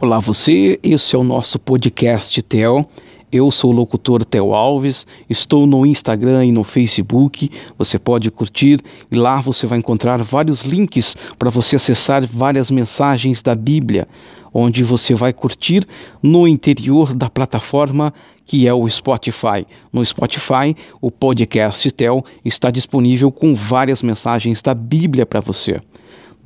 Olá você, esse é o nosso podcast Tel. Eu sou o locutor Theo Alves, estou no Instagram e no Facebook. Você pode curtir e lá você vai encontrar vários links para você acessar várias mensagens da Bíblia, onde você vai curtir no interior da plataforma que é o Spotify. No Spotify, o podcast Tel está disponível com várias mensagens da Bíblia para você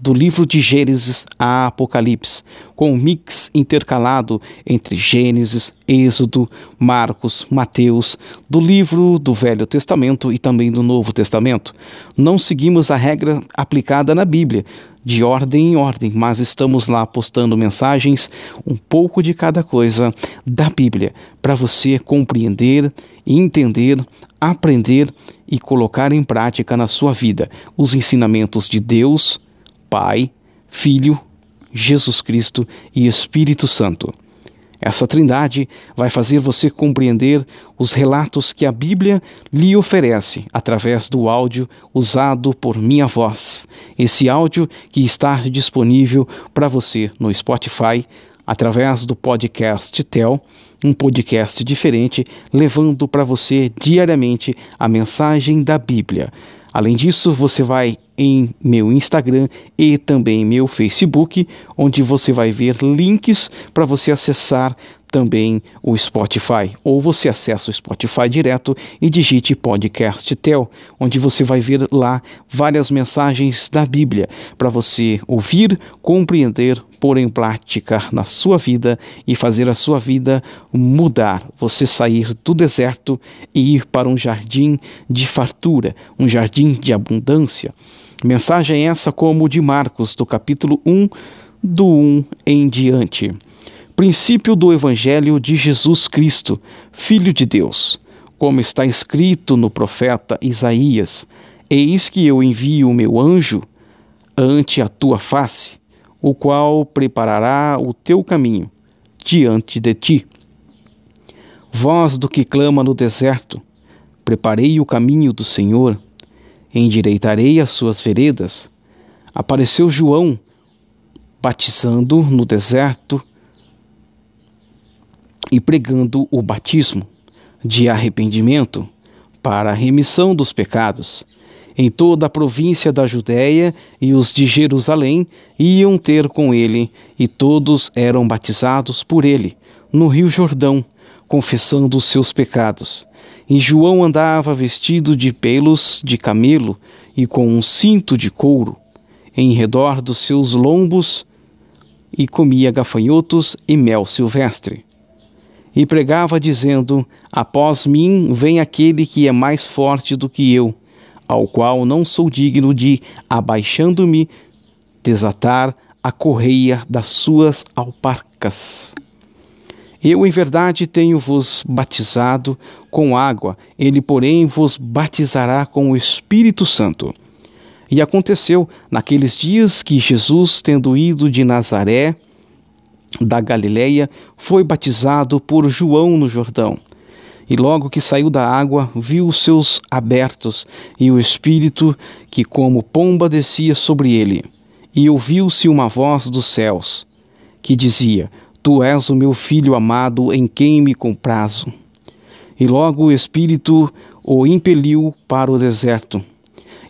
do livro de Gênesis a Apocalipse, com um mix intercalado entre Gênesis, Êxodo, Marcos, Mateus, do livro do Velho Testamento e também do Novo Testamento. Não seguimos a regra aplicada na Bíblia, de ordem em ordem, mas estamos lá postando mensagens, um pouco de cada coisa da Bíblia, para você compreender, entender, aprender e colocar em prática na sua vida os ensinamentos de Deus Pai, Filho, Jesus Cristo e Espírito Santo. Essa trindade vai fazer você compreender os relatos que a Bíblia lhe oferece através do áudio usado por minha voz. Esse áudio que está disponível para você no Spotify, através do podcast Tel, um podcast diferente, levando para você diariamente a mensagem da Bíblia. Além disso, você vai em meu Instagram e também meu Facebook, onde você vai ver links para você acessar também o Spotify. Ou você acessa o Spotify direto e digite Podcast Tel, onde você vai ver lá várias mensagens da Bíblia para você ouvir, compreender, pôr em prática na sua vida e fazer a sua vida mudar. Você sair do deserto e ir para um jardim de fartura, um jardim de abundância. Mensagem essa como de Marcos, do capítulo 1, do 1 em diante. Princípio do Evangelho de Jesus Cristo, Filho de Deus. Como está escrito no profeta Isaías: Eis que eu envio o meu anjo ante a tua face, o qual preparará o teu caminho diante de ti. Voz do que clama no deserto: Preparei o caminho do Senhor endireitarei as suas veredas. Apareceu João batizando no deserto e pregando o batismo de arrependimento para a remissão dos pecados. Em toda a província da Judéia e os de Jerusalém iam ter com ele, e todos eram batizados por ele, no rio Jordão, confessando os seus pecados. E João andava vestido de pelos de camelo e com um cinto de couro em redor dos seus lombos, e comia gafanhotos e mel silvestre. E pregava, dizendo: Após mim vem aquele que é mais forte do que eu, ao qual não sou digno de, abaixando-me, desatar a correia das suas alparcas. Eu, em verdade, tenho-vos batizado com água, ele, porém, vos batizará com o Espírito Santo. E aconteceu naqueles dias que Jesus, tendo ido de Nazaré, da Galileia, foi batizado por João no Jordão. E logo que saiu da água, viu os seus abertos e o Espírito que, como pomba, descia sobre ele. E ouviu-se uma voz dos céus, que dizia: Tu és o meu filho amado em quem me comprazo. E logo o Espírito o impeliu para o deserto.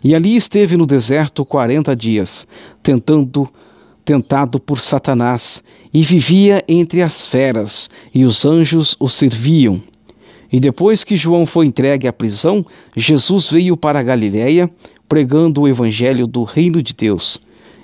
E ali esteve no deserto quarenta dias, tentando, tentado por Satanás, e vivia entre as feras, e os anjos o serviam. E depois que João foi entregue à prisão, Jesus veio para a Galiléia, pregando o evangelho do reino de Deus,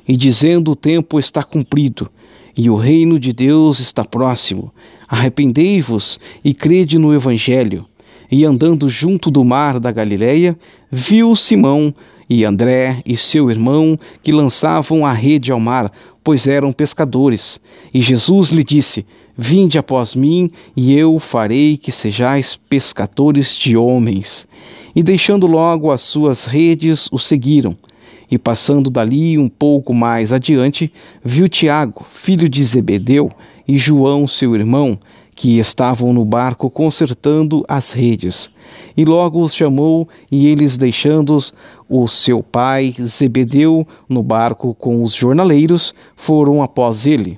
e dizendo: O tempo está cumprido e o reino de Deus está próximo. Arrependei-vos e crede no Evangelho. E andando junto do mar da Galileia, viu Simão e André e seu irmão que lançavam a rede ao mar, pois eram pescadores. E Jesus lhe disse: Vinde após mim, e eu farei que sejais pescadores de homens. E deixando logo as suas redes, o seguiram e passando dali um pouco mais adiante, viu Tiago, filho de Zebedeu, e João, seu irmão, que estavam no barco consertando as redes. E logo os chamou, e eles, deixando o seu pai Zebedeu no barco com os jornaleiros, foram após ele.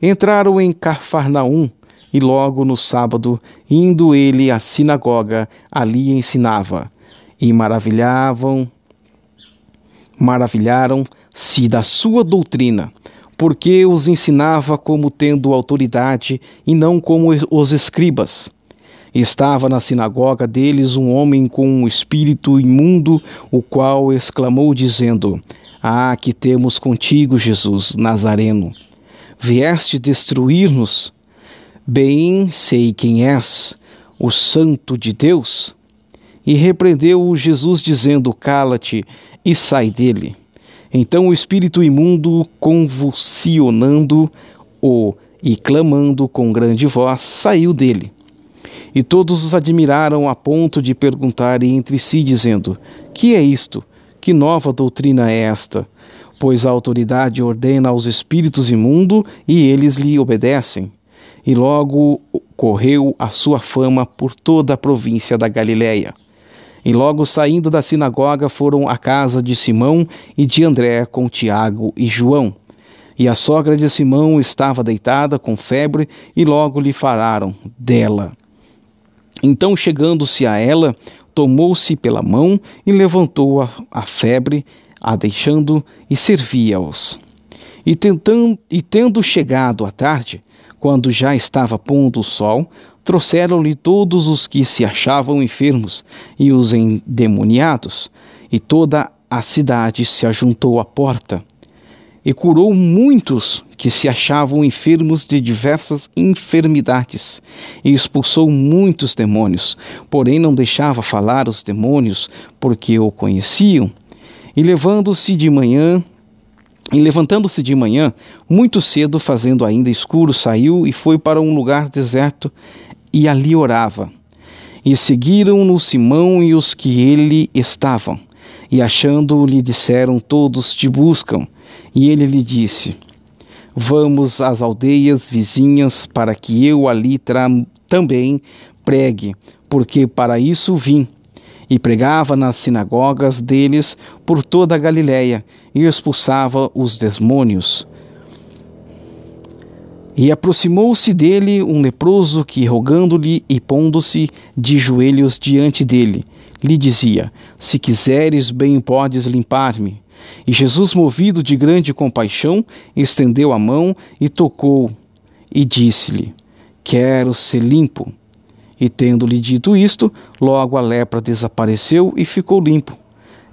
Entraram em Cafarnaum e logo no sábado, indo ele à sinagoga, ali ensinava. E maravilhavam, maravilharam-se da sua doutrina, porque os ensinava como tendo autoridade e não como os escribas. Estava na sinagoga deles um homem com um espírito imundo, o qual exclamou, dizendo: Ah, que temos contigo, Jesus Nazareno. Vieste destruir-nos? Bem sei quem és, o Santo de Deus. E repreendeu-o Jesus, dizendo: Cala-te e sai dele. Então o espírito imundo, convulsionando-o e clamando com grande voz, saiu dele. E todos os admiraram a ponto de perguntarem entre si, dizendo: Que é isto? Que nova doutrina é esta? Pois a autoridade ordena aos espíritos imundos e eles lhe obedecem e logo correu a sua fama por toda a província da Galiléia. E logo saindo da sinagoga foram à casa de Simão e de André com Tiago e João. E a sogra de Simão estava deitada com febre e logo lhe falaram dela. Então, chegando-se a ela, tomou-se pela mão e levantou a, a febre, a deixando e servia-os. E, tentando, e tendo chegado à tarde, quando já estava pondo o sol, trouxeram-lhe todos os que se achavam enfermos e os endemoniados, e toda a cidade se ajuntou à porta. E curou muitos que se achavam enfermos de diversas enfermidades, e expulsou muitos demônios, porém não deixava falar os demônios, porque o conheciam. E levando-se de manhã, e levantando-se de manhã, muito cedo, fazendo ainda escuro, saiu e foi para um lugar deserto e ali orava. E seguiram-no Simão e os que ele estavam. E achando-o, lhe disseram: Todos te buscam. E ele lhe disse: Vamos às aldeias vizinhas, para que eu ali também pregue, porque para isso vim e pregava nas sinagogas deles por toda a Galiléia e expulsava os demônios. E aproximou-se dele um leproso que, rogando-lhe e pondo-se de joelhos diante dele, lhe dizia: Se quiseres, bem podes limpar-me. E Jesus, movido de grande compaixão, estendeu a mão e tocou, e disse-lhe: Quero ser limpo. E tendo-lhe dito isto, logo a lepra desapareceu e ficou limpo.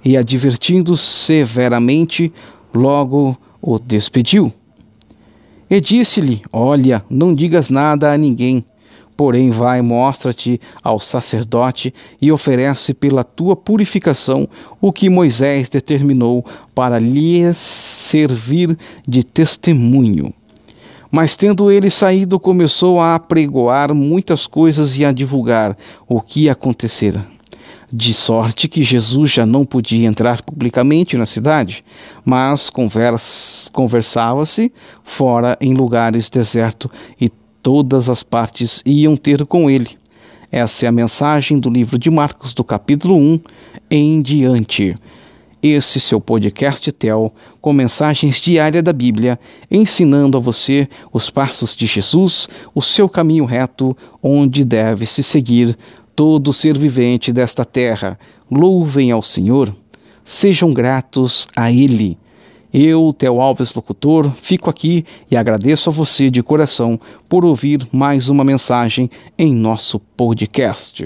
E advertindo severamente, logo o despediu. E disse-lhe: Olha, não digas nada a ninguém, porém vai, mostra-te ao sacerdote e oferece pela tua purificação o que Moisés determinou para lhe servir de testemunho. Mas tendo ele saído, começou a apregoar muitas coisas e a divulgar o que acontecera. De sorte que Jesus já não podia entrar publicamente na cidade, mas conversava-se fora em lugares desertos e todas as partes iam ter com ele. Essa é a mensagem do livro de Marcos, do capítulo 1 em diante esse seu podcast TEL, com mensagens diárias da Bíblia, ensinando a você os passos de Jesus, o seu caminho reto, onde deve se seguir todo ser vivente desta terra. Louvem ao Senhor, sejam gratos a Ele. Eu, Theo Alves Locutor, fico aqui e agradeço a você de coração por ouvir mais uma mensagem em nosso podcast.